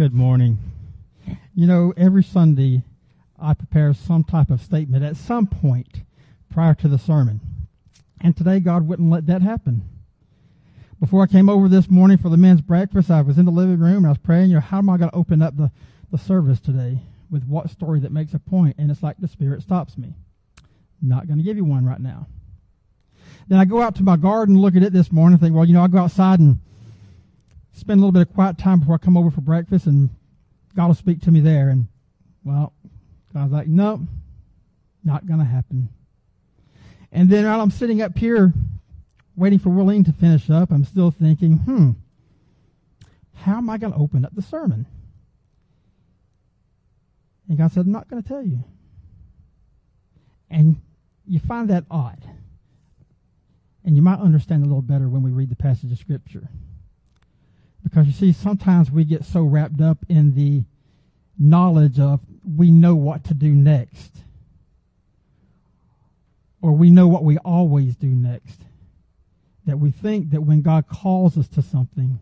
Good morning. You know, every Sunday I prepare some type of statement at some point prior to the sermon. And today God wouldn't let that happen. Before I came over this morning for the men's breakfast, I was in the living room and I was praying, you know, how am I going to open up the, the service today with what story that makes a point? And it's like the Spirit stops me. Not going to give you one right now. Then I go out to my garden, look at it this morning, think, well, you know, I go outside and spend a little bit of quiet time before I come over for breakfast, and God will speak to me there. And, well, God's like, nope, not going to happen. And then while I'm sitting up here waiting for Willeen to finish up, I'm still thinking, hmm, how am I going to open up the sermon? And God said, I'm not going to tell you. And you find that odd. And you might understand a little better when we read the passage of Scripture. Because you see, sometimes we get so wrapped up in the knowledge of we know what to do next. Or we know what we always do next. That we think that when God calls us to something,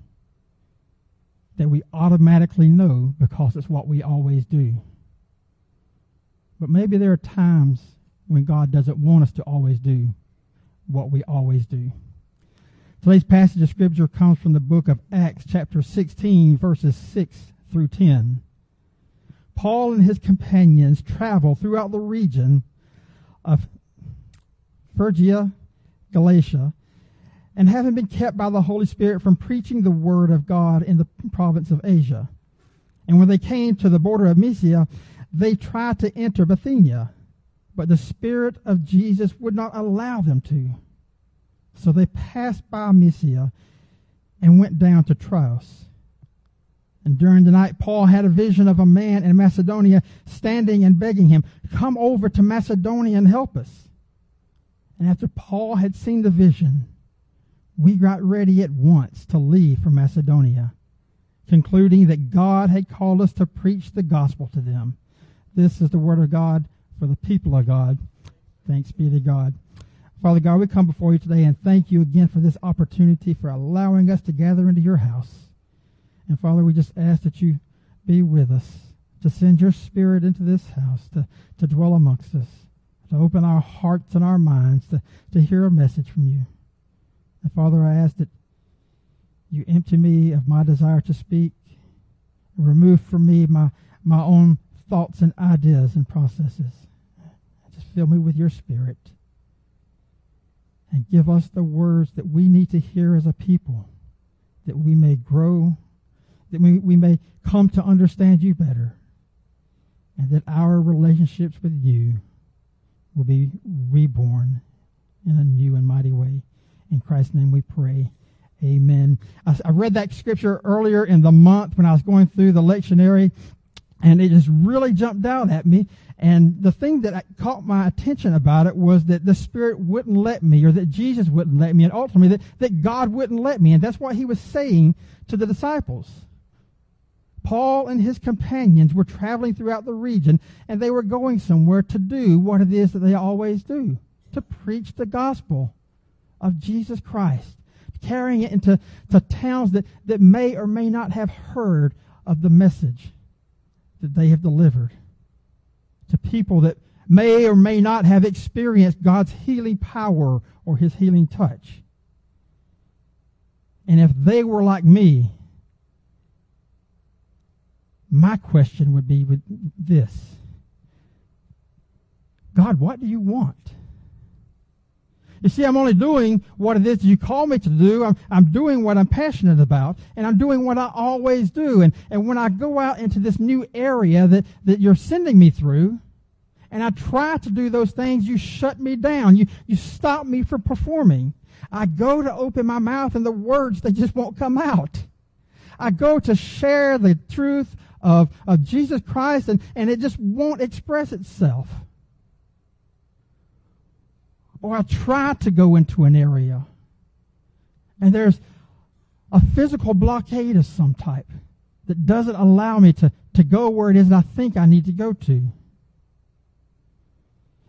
that we automatically know because it's what we always do. But maybe there are times when God doesn't want us to always do what we always do. Today's passage of Scripture comes from the book of Acts, chapter 16, verses 6 through 10. Paul and his companions travel throughout the region of Phrygia, Galatia, and having been kept by the Holy Spirit from preaching the word of God in the province of Asia. And when they came to the border of Mysia, they tried to enter Bithynia, but the Spirit of Jesus would not allow them to. So they passed by Mysia and went down to Troas. And during the night, Paul had a vision of a man in Macedonia standing and begging him, Come over to Macedonia and help us. And after Paul had seen the vision, we got ready at once to leave for Macedonia, concluding that God had called us to preach the gospel to them. This is the word of God for the people of God. Thanks be to God. Father God, we come before you today and thank you again for this opportunity for allowing us to gather into your house. And Father, we just ask that you be with us, to send your spirit into this house, to, to dwell amongst us, to open our hearts and our minds to, to hear a message from you. And Father, I ask that you empty me of my desire to speak, remove from me my, my own thoughts and ideas and processes. Just fill me with your spirit and give us the words that we need to hear as a people, that we may grow, that we, we may come to understand you better, and that our relationships with you will be reborn in a new and mighty way. In Christ's name we pray. Amen. I, I read that scripture earlier in the month when I was going through the lectionary, and it just really jumped out at me and the thing that caught my attention about it was that the Spirit wouldn't let me, or that Jesus wouldn't let me, and ultimately that, that God wouldn't let me. And that's what he was saying to the disciples. Paul and his companions were traveling throughout the region, and they were going somewhere to do what it is that they always do to preach the gospel of Jesus Christ, carrying it into to towns that, that may or may not have heard of the message that they have delivered to people that may or may not have experienced God's healing power or his healing touch. And if they were like me, my question would be with this God, what do you want? You see, I'm only doing what it is you call me to do. I'm, I'm doing what I'm passionate about, and I'm doing what I always do. And, and when I go out into this new area that, that you're sending me through, and I try to do those things, you shut me down. You, you stop me from performing. I go to open my mouth, and the words, they just won't come out. I go to share the truth of, of Jesus Christ, and, and it just won't express itself or I try to go into an area and there's a physical blockade of some type that doesn't allow me to, to go where it is that I think I need to go to.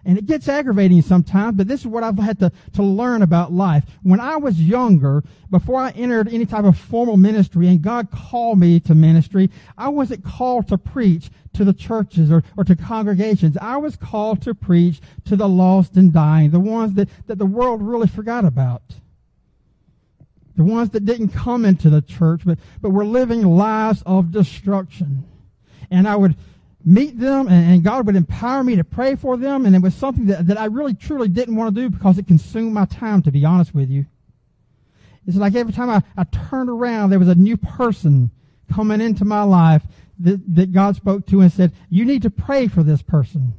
And it gets aggravating sometimes, but this is what I've had to, to learn about life. When I was younger, before I entered any type of formal ministry and God called me to ministry, I wasn't called to preach to the churches or, or to congregations. I was called to preach to the lost and dying, the ones that, that the world really forgot about. The ones that didn't come into the church, but, but were living lives of destruction. And I would meet them and, and, God would empower me to pray for them. And it was something that, that I really truly didn't want to do because it consumed my time, to be honest with you. It's like every time I, I turned around, there was a new person coming into my life that, that God spoke to and said, you need to pray for this person.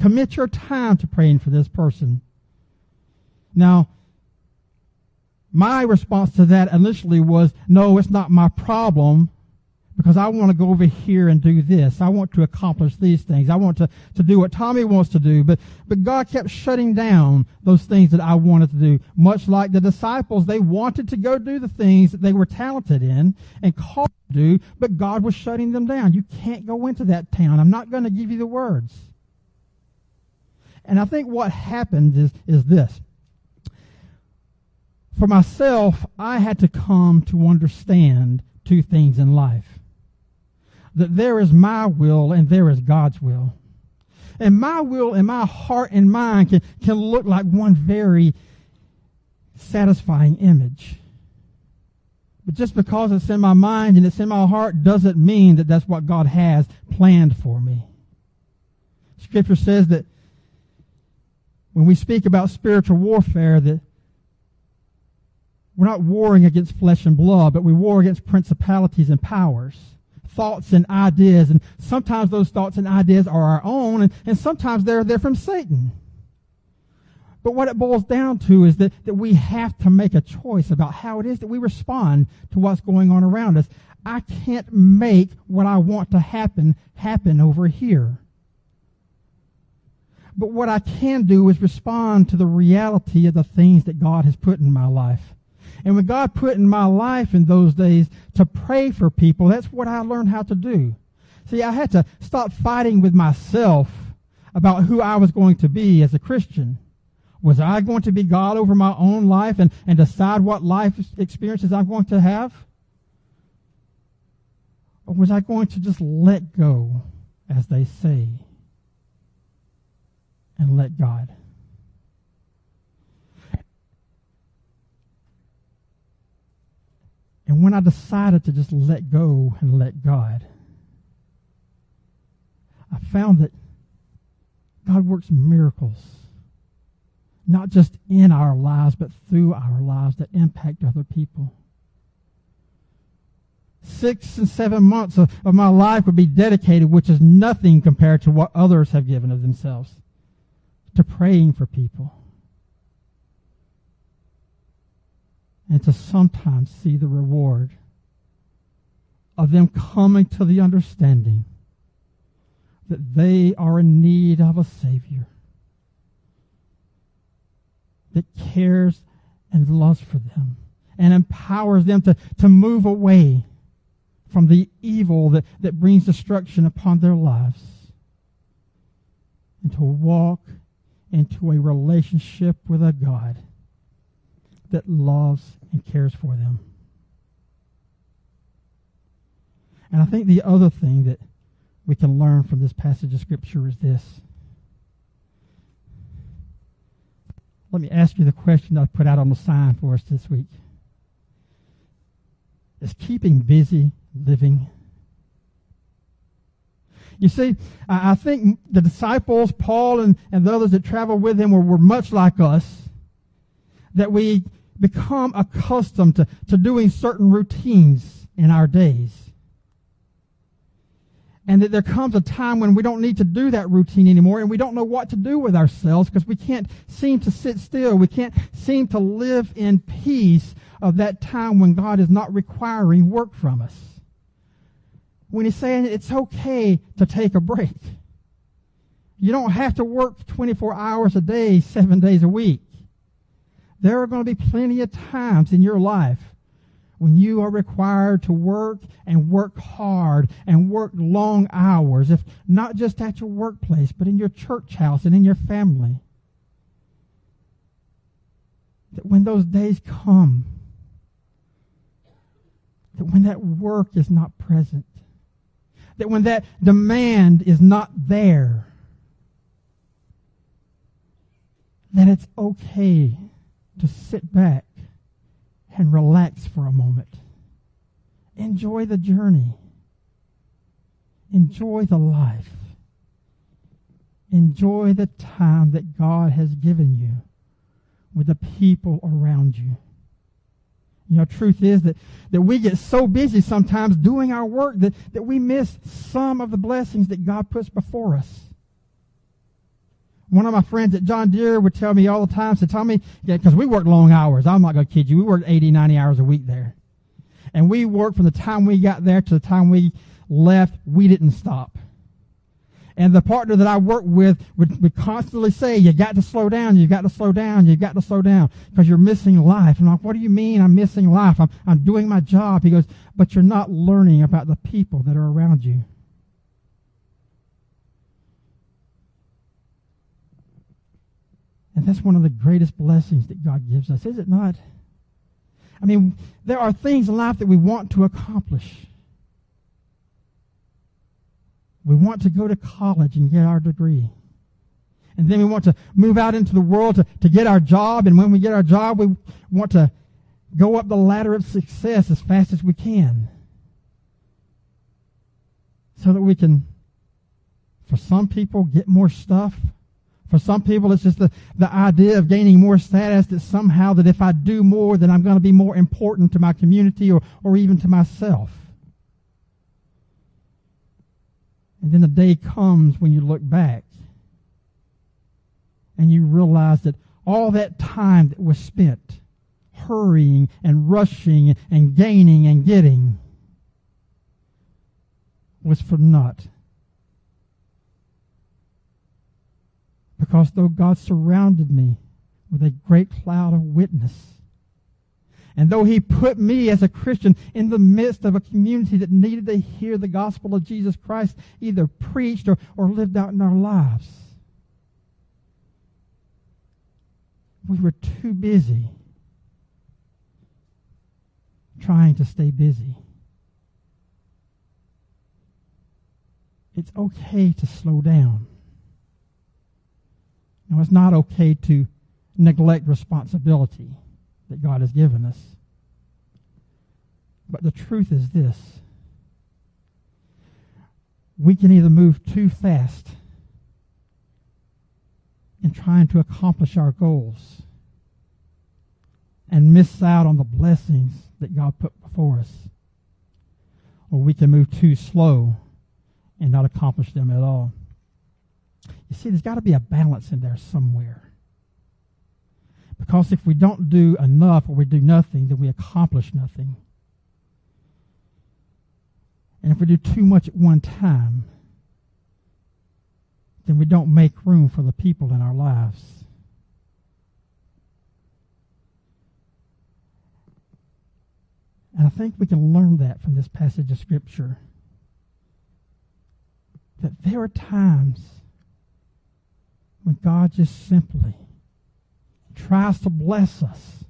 Commit your time to praying for this person. Now, my response to that initially was, no, it's not my problem because I want to go over here and do this. I want to accomplish these things. I want to, to do what Tommy wants to do. But, but God kept shutting down those things that I wanted to do. Much like the disciples, they wanted to go do the things that they were talented in and called to do, but God was shutting them down. You can't go into that town. I'm not going to give you the words. And I think what happened is, is this. For myself, I had to come to understand two things in life that there is my will and there is God's will. And my will and my heart and mind can, can look like one very satisfying image. But just because it's in my mind and it's in my heart doesn't mean that that's what God has planned for me. Scripture says that when we speak about spiritual warfare, that we're not warring against flesh and blood, but we war against principalities and powers thoughts and ideas. And sometimes those thoughts and ideas are our own, and, and sometimes they're, they're from Satan. But what it boils down to is that, that we have to make a choice about how it is that we respond to what's going on around us. I can't make what I want to happen happen over here. But what I can do is respond to the reality of the things that God has put in my life. And when God put in my life in those days to pray for people, that's what I learned how to do. See, I had to stop fighting with myself about who I was going to be as a Christian. Was I going to be God over my own life and, and decide what life experiences I'm going to have? Or was I going to just let go, as they say, and let God? And when I decided to just let go and let God, I found that God works miracles, not just in our lives, but through our lives that impact other people. Six and seven months of, of my life would be dedicated, which is nothing compared to what others have given of themselves, to praying for people. And to sometimes see the reward of them coming to the understanding that they are in need of a Savior that cares and loves for them and empowers them to, to move away from the evil that, that brings destruction upon their lives and to walk into a relationship with a God that loves and cares for them. And I think the other thing that we can learn from this passage of Scripture is this. Let me ask you the question I put out on the sign for us this week. Is keeping busy living? You see, I think the disciples, Paul and, and the others that traveled with him were, were much like us. That we become accustomed to, to doing certain routines in our days. And that there comes a time when we don't need to do that routine anymore and we don't know what to do with ourselves because we can't seem to sit still. We can't seem to live in peace of that time when God is not requiring work from us. When He's saying it's okay to take a break. You don't have to work 24 hours a day, seven days a week. There are going to be plenty of times in your life when you are required to work and work hard and work long hours, if not just at your workplace, but in your church house and in your family, that when those days come, that when that work is not present, that when that demand is not there, that it's okay to sit back and relax for a moment. Enjoy the journey. Enjoy the life. Enjoy the time that God has given you with the people around you. You know, truth is that, that we get so busy sometimes doing our work that, that we miss some of the blessings that God puts before us. One of my friends at John Deere would tell me all the time, to tell me, because we work long hours. I'm not going to kid you. We work 80, 90 hours a week there. And we worked from the time we got there to the time we left. We didn't stop. And the partner that I worked with would, would constantly say, you got to slow down, you got to slow down, you got to slow down, because you're missing life. And I'm like, what do you mean I'm missing life? I'm, I'm doing my job. He goes, but you're not learning about the people that are around you. And that's one of the greatest blessings that God gives us, is it not? I mean, there are things in life that we want to accomplish. We want to go to college and get our degree. And then we want to move out into the world to, to get our job. And when we get our job, we want to go up the ladder of success as fast as we can. So that we can, for some people, get more stuff. For some people, it's just the, the idea of gaining more status that somehow that if I do more, then I'm going to be more important to my community or, or even to myself. And then the day comes when you look back and you realize that all that time that was spent hurrying and rushing and gaining and getting was for naught. Because though God surrounded me with a great cloud of witness, and though he put me as a Christian in the midst of a community that needed to hear the gospel of Jesus Christ either preached or, or lived out in our lives, we were too busy trying to stay busy. It's okay to slow down. Now, it's not okay to neglect responsibility that God has given us. But the truth is this we can either move too fast in trying to accomplish our goals and miss out on the blessings that God put before us, or we can move too slow and not accomplish them at all. You see, there's got to be a balance in there somewhere. Because if we don't do enough or we do nothing, then we accomplish nothing. And if we do too much at one time, then we don't make room for the people in our lives. And I think we can learn that from this passage of Scripture. That there are times when God just simply tries to bless us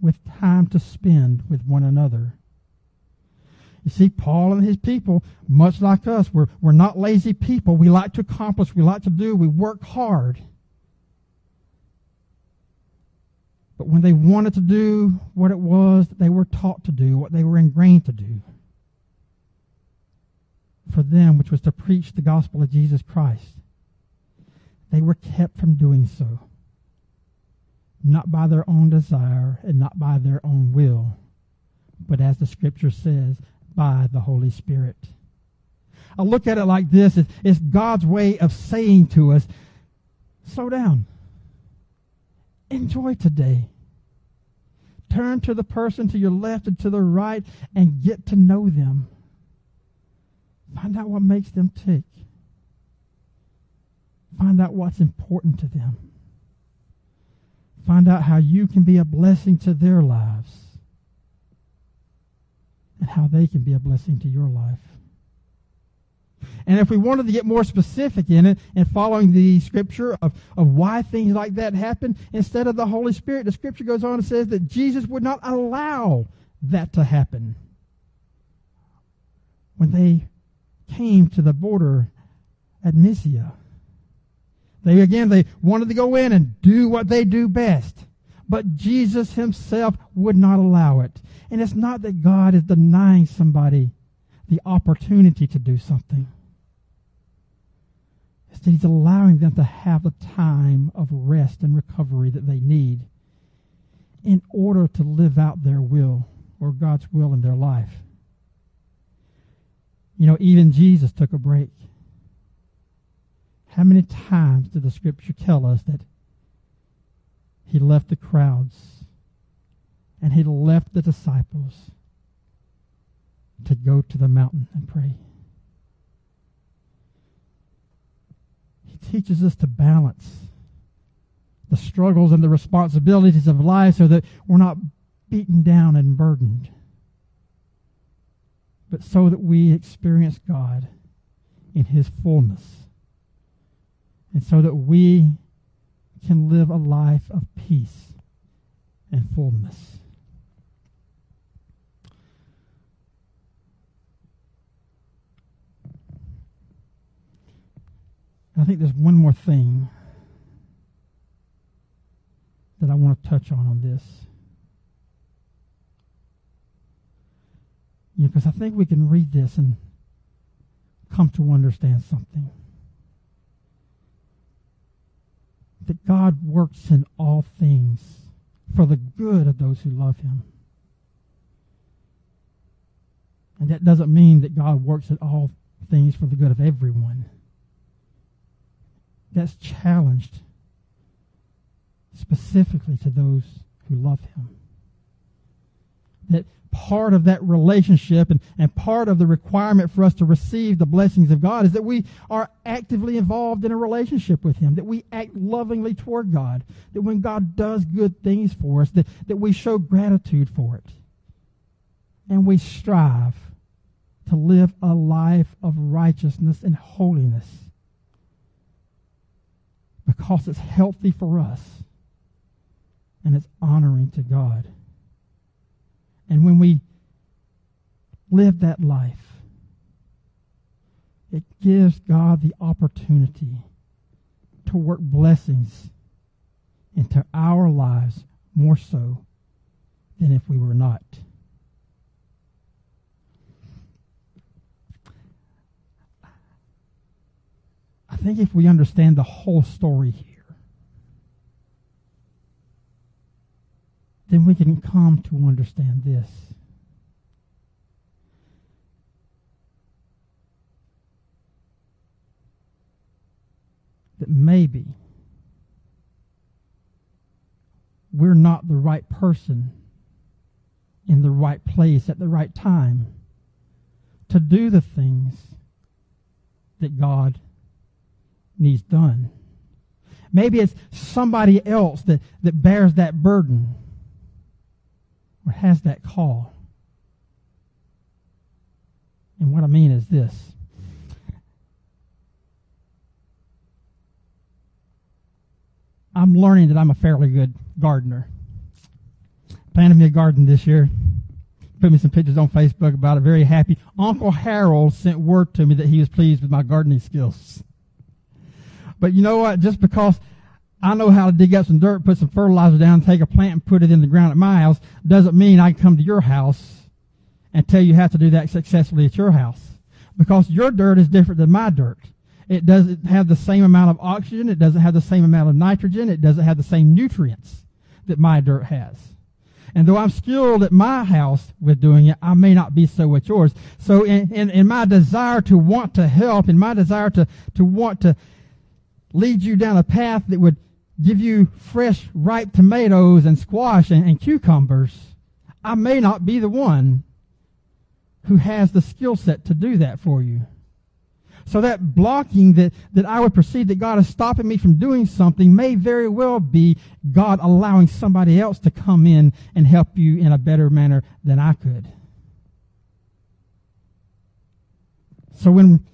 with time to spend with one another. You see, Paul and his people, much like us, we're, we're not lazy people. We like to accomplish, we like to do, we work hard. But when they wanted to do what it was that they were taught to do, what they were ingrained to do, for them, which was to preach the gospel of Jesus Christ, they were kept from doing so not by their own desire and not by their own will, but as the scripture says, by the Holy Spirit. I look at it like this it's, God's way of saying to us, slow down. Enjoy today. Turn to the person to your left and to the right and get to know them. Find out what makes them tick. Find out what's important to them. Find out how you can be a blessing to their lives. And how they can be a blessing to your life. And if we wanted to get more specific in it and following the scripture of, of why things like that happen, instead of the Holy Spirit, the scripture goes on and says that Jesus would not allow that to happen. When they came to the border at Mysia, they again they wanted to go in and do what they do best. But Jesus himself would not allow it. And it's not that God is denying somebody the opportunity to do something. It's that He's allowing them to have the time of rest and recovery that they need in order to live out their will or God's will in their life. You know, even Jesus took a break. How many times did the scripture tell us that he left the crowds and he left the disciples to go to the mountain and pray. He teaches us to balance the struggles and the responsibilities of life so that we're not beaten down and burdened, but so that we experience God in His fullness, and so that we can live a life of peace and fullness. I think there's one more thing that I want to touch on on this. Because I think we can read this and come to understand something. That God works in all things for the good of those who love him. And that doesn't mean that God works in all things for the good of everyone that's challenged specifically to those who love him. That part of that relationship and, and part of the requirement for us to receive the blessings of God is that we are actively involved in a relationship with Him, that we act lovingly toward God, that when God does good things for us, that, that we show gratitude for it. And we strive to live a life of righteousness and holiness because it's healthy for us and it's honoring to God. And when we live that life, it gives God the opportunity to work blessings into our lives more so than if we were not. I think if we understand the whole story here, then we can come to understand this. That maybe we're not the right person in the right place at the right time to do the things that God needs done. Maybe it's somebody else that, that bears that burden or has that call. And what I mean is this. I'm learning that I'm a fairly good gardener. Planted me a garden this year. Put me some pictures on Facebook about it. Very happy. Uncle Harold sent word to me that he was pleased with my gardening skills. But you know what? Just because I know how to dig up some dirt, put some fertilizer down, take a plant and put it in the ground at my house, doesn't mean I can come to your house and tell you how to do that successfully at your house. Because your dirt is different than my dirt. It doesn't have the same amount of oxygen. It doesn't have the same amount of nitrogen. It doesn't have the same nutrients that my dirt has. And though I'm skilled at my house with doing it, I may not be so at yours. So in, in, in my desire to want to help, in my desire to, to want to lead you down a path that would give you fresh, ripe tomatoes and squash and, and cucumbers, I may not be the one who has the skill set to do that for you. So that blocking that, that I would perceive that God is stopping me from doing something may very well be God allowing somebody else to come in and help you in a better manner than I could. So when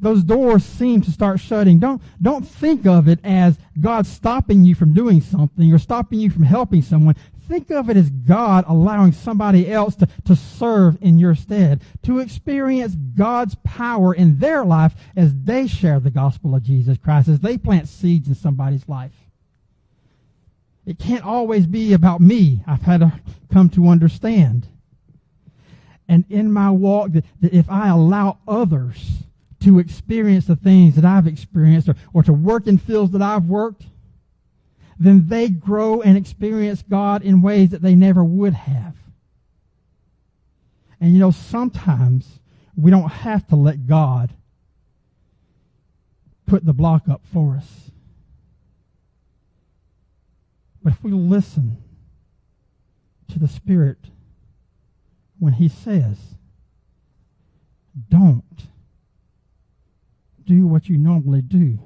those doors seem to start shutting, don't, don't think of it as God stopping you from doing something or stopping you from helping someone. Think of it as God allowing somebody else to, to serve in your stead, to experience God's power in their life as they share the gospel of Jesus Christ, as they plant seeds in somebody's life. It can't always be about me, I've had to come to understand. And in my walk, that, that if I allow others to experience the things that I've experienced or, or to work in fields that I've worked, then they grow and experience God in ways that they never would have. And you know, sometimes we don't have to let God put the block up for us. But if we listen to the Spirit when He says, don't do what you normally do,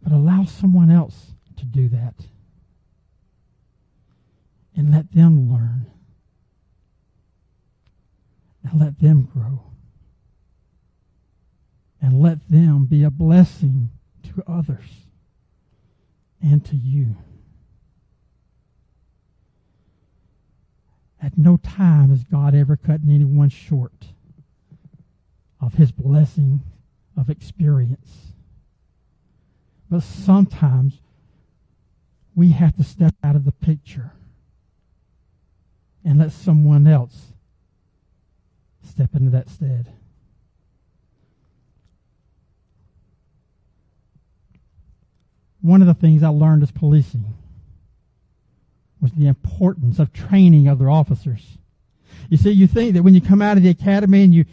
but allow someone else to do that and let them learn. And let them grow. And let them be a blessing to others and to you. At no time is God ever cutting anyone short of his blessing of experience. But sometimes we have to step out of the picture and let someone else step into that stead. One of the things I learned as policing was the importance of training other officers. You see, you think that when you come out of the academy and you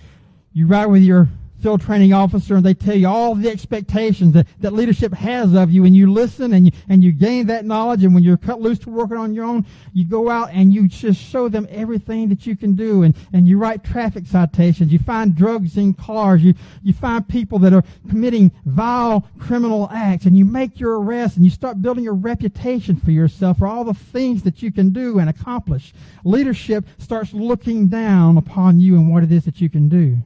you ride with your field training officer and they tell you all the expectations that, that leadership has of you and you listen and you, and you gain that knowledge and when you're cut loose to working on your own, you go out and you just show them everything that you can do and, and you write traffic citations. You find drugs in cars. You, you find people that are committing vile criminal acts and you make your arrest and you start building a reputation for yourself for all the things that you can do and accomplish. Leadership starts looking down upon you and what it is that you can do.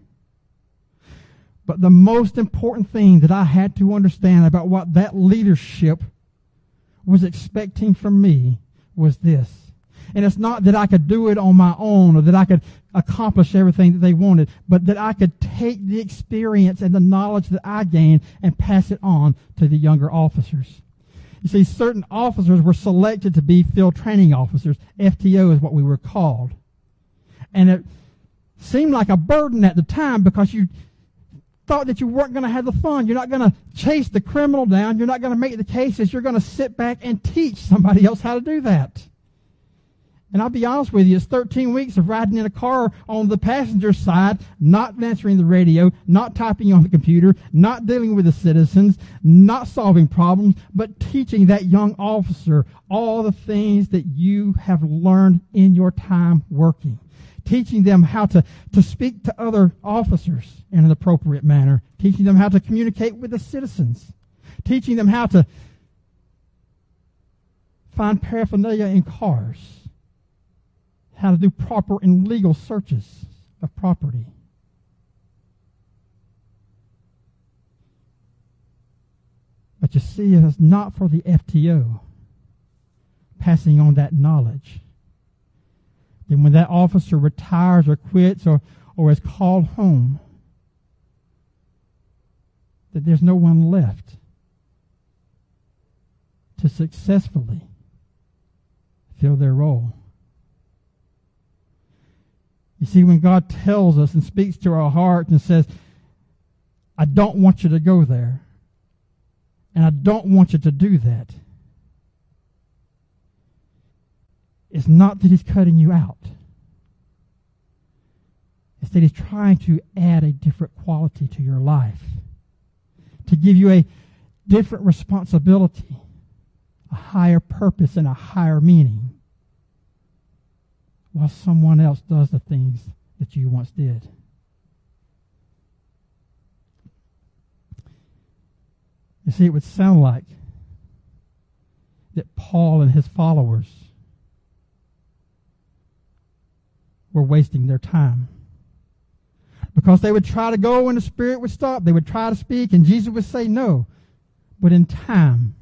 But the most important thing that I had to understand about what that leadership was expecting from me was this. And it's not that I could do it on my own or that I could accomplish everything that they wanted, but that I could take the experience and the knowledge that I gained and pass it on to the younger officers. You see, certain officers were selected to be field training officers. FTO is what we were called. And it seemed like a burden at the time because you, thought that you weren't going to have the fun. You're not going to chase the criminal down. You're not going to make the cases. You're going to sit back and teach somebody else how to do that. And I'll be honest with you, it's 13 weeks of riding in a car on the passenger side, not answering the radio, not typing on the computer, not dealing with the citizens, not solving problems, but teaching that young officer all the things that you have learned in your time working teaching them how to, to speak to other officers in an appropriate manner, teaching them how to communicate with the citizens, teaching them how to find paraphernalia in cars, how to do proper and legal searches of property. But you see, it is not for the FTO passing on that knowledge then when that officer retires or quits or, or is called home, that there's no one left to successfully fill their role. You see, when God tells us and speaks to our heart and says, I don't want you to go there, and I don't want you to do that, It's not that he's cutting you out. It's that he's trying to add a different quality to your life, to give you a different responsibility, a higher purpose, and a higher meaning, while someone else does the things that you once did. You see, it would sound like that Paul and his followers were wasting their time. Because they would try to go and the Spirit would stop. They would try to speak and Jesus would say no. But in time,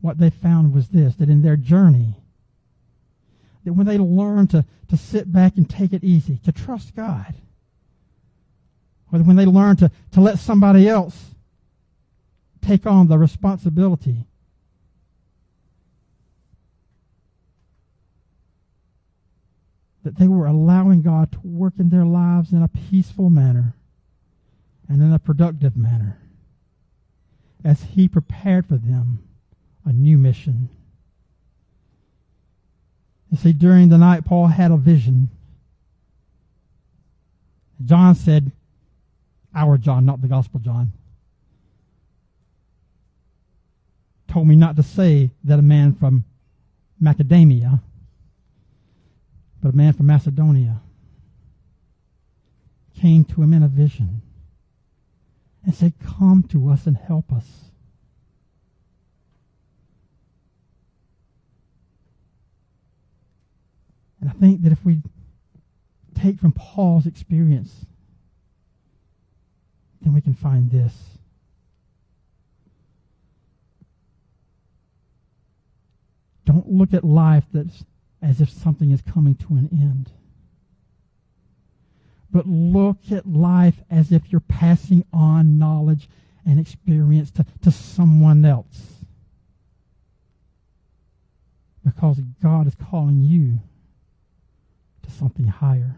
what they found was this that in their journey, that when they learned to, to sit back and take it easy, to trust God, or when they learned to, to let somebody else take on the responsibility that they were allowing God to work in their lives in a peaceful manner and in a productive manner as He prepared for them a new mission. You see, during the night, Paul had a vision. John said, our John, not the Gospel John, told me not to say that a man from Macadamia but a man from Macedonia came to him in a vision and said, Come to us and help us. And I think that if we take from Paul's experience, then we can find this. Don't look at life that's as if something is coming to an end. But look at life as if you're passing on knowledge and experience to, to someone else. Because God is calling you to something higher.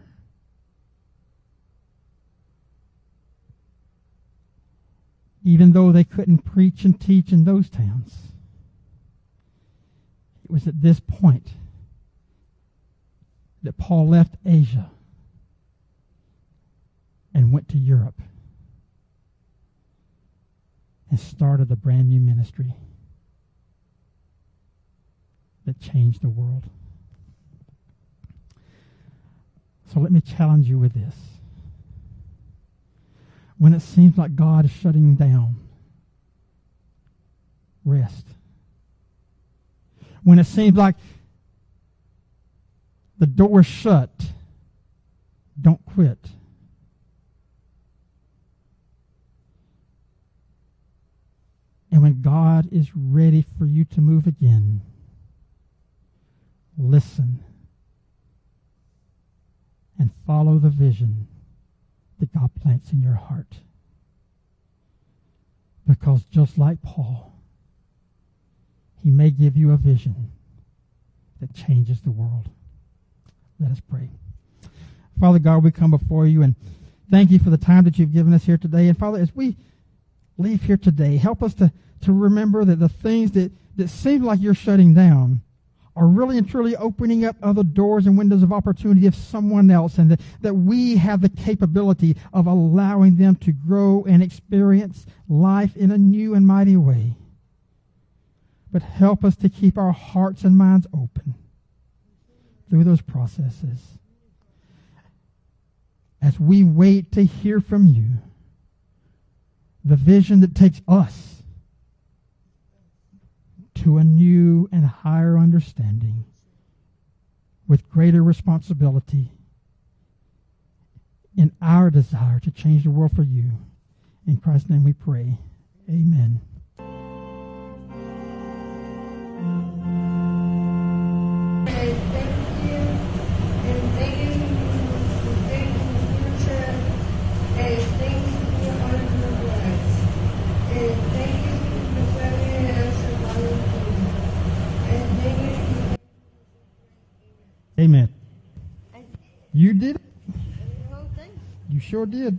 Even though they couldn't preach and teach in those towns, it was at this point that Paul left Asia and went to Europe and started a brand new ministry that changed the world. So let me challenge you with this. When it seems like God is shutting down, rest. When it seems like the door shut. Don't quit. And when God is ready for you to move again, listen and follow the vision that God plants in your heart. Because just like Paul, he may give you a vision that changes the world. Let us pray. Father God, we come before you and thank you for the time that you've given us here today. And Father, as we leave here today, help us to, to remember that the things that, that seem like you're shutting down are really and truly opening up other doors and windows of opportunity of someone else, and that, that we have the capability of allowing them to grow and experience life in a new and mighty way. But help us to keep our hearts and minds open through those processes. As we wait to hear from you, the vision that takes us to a new and higher understanding with greater responsibility in our desire to change the world for you. In Christ's name we pray. Amen. Amen. You did it. You sure did.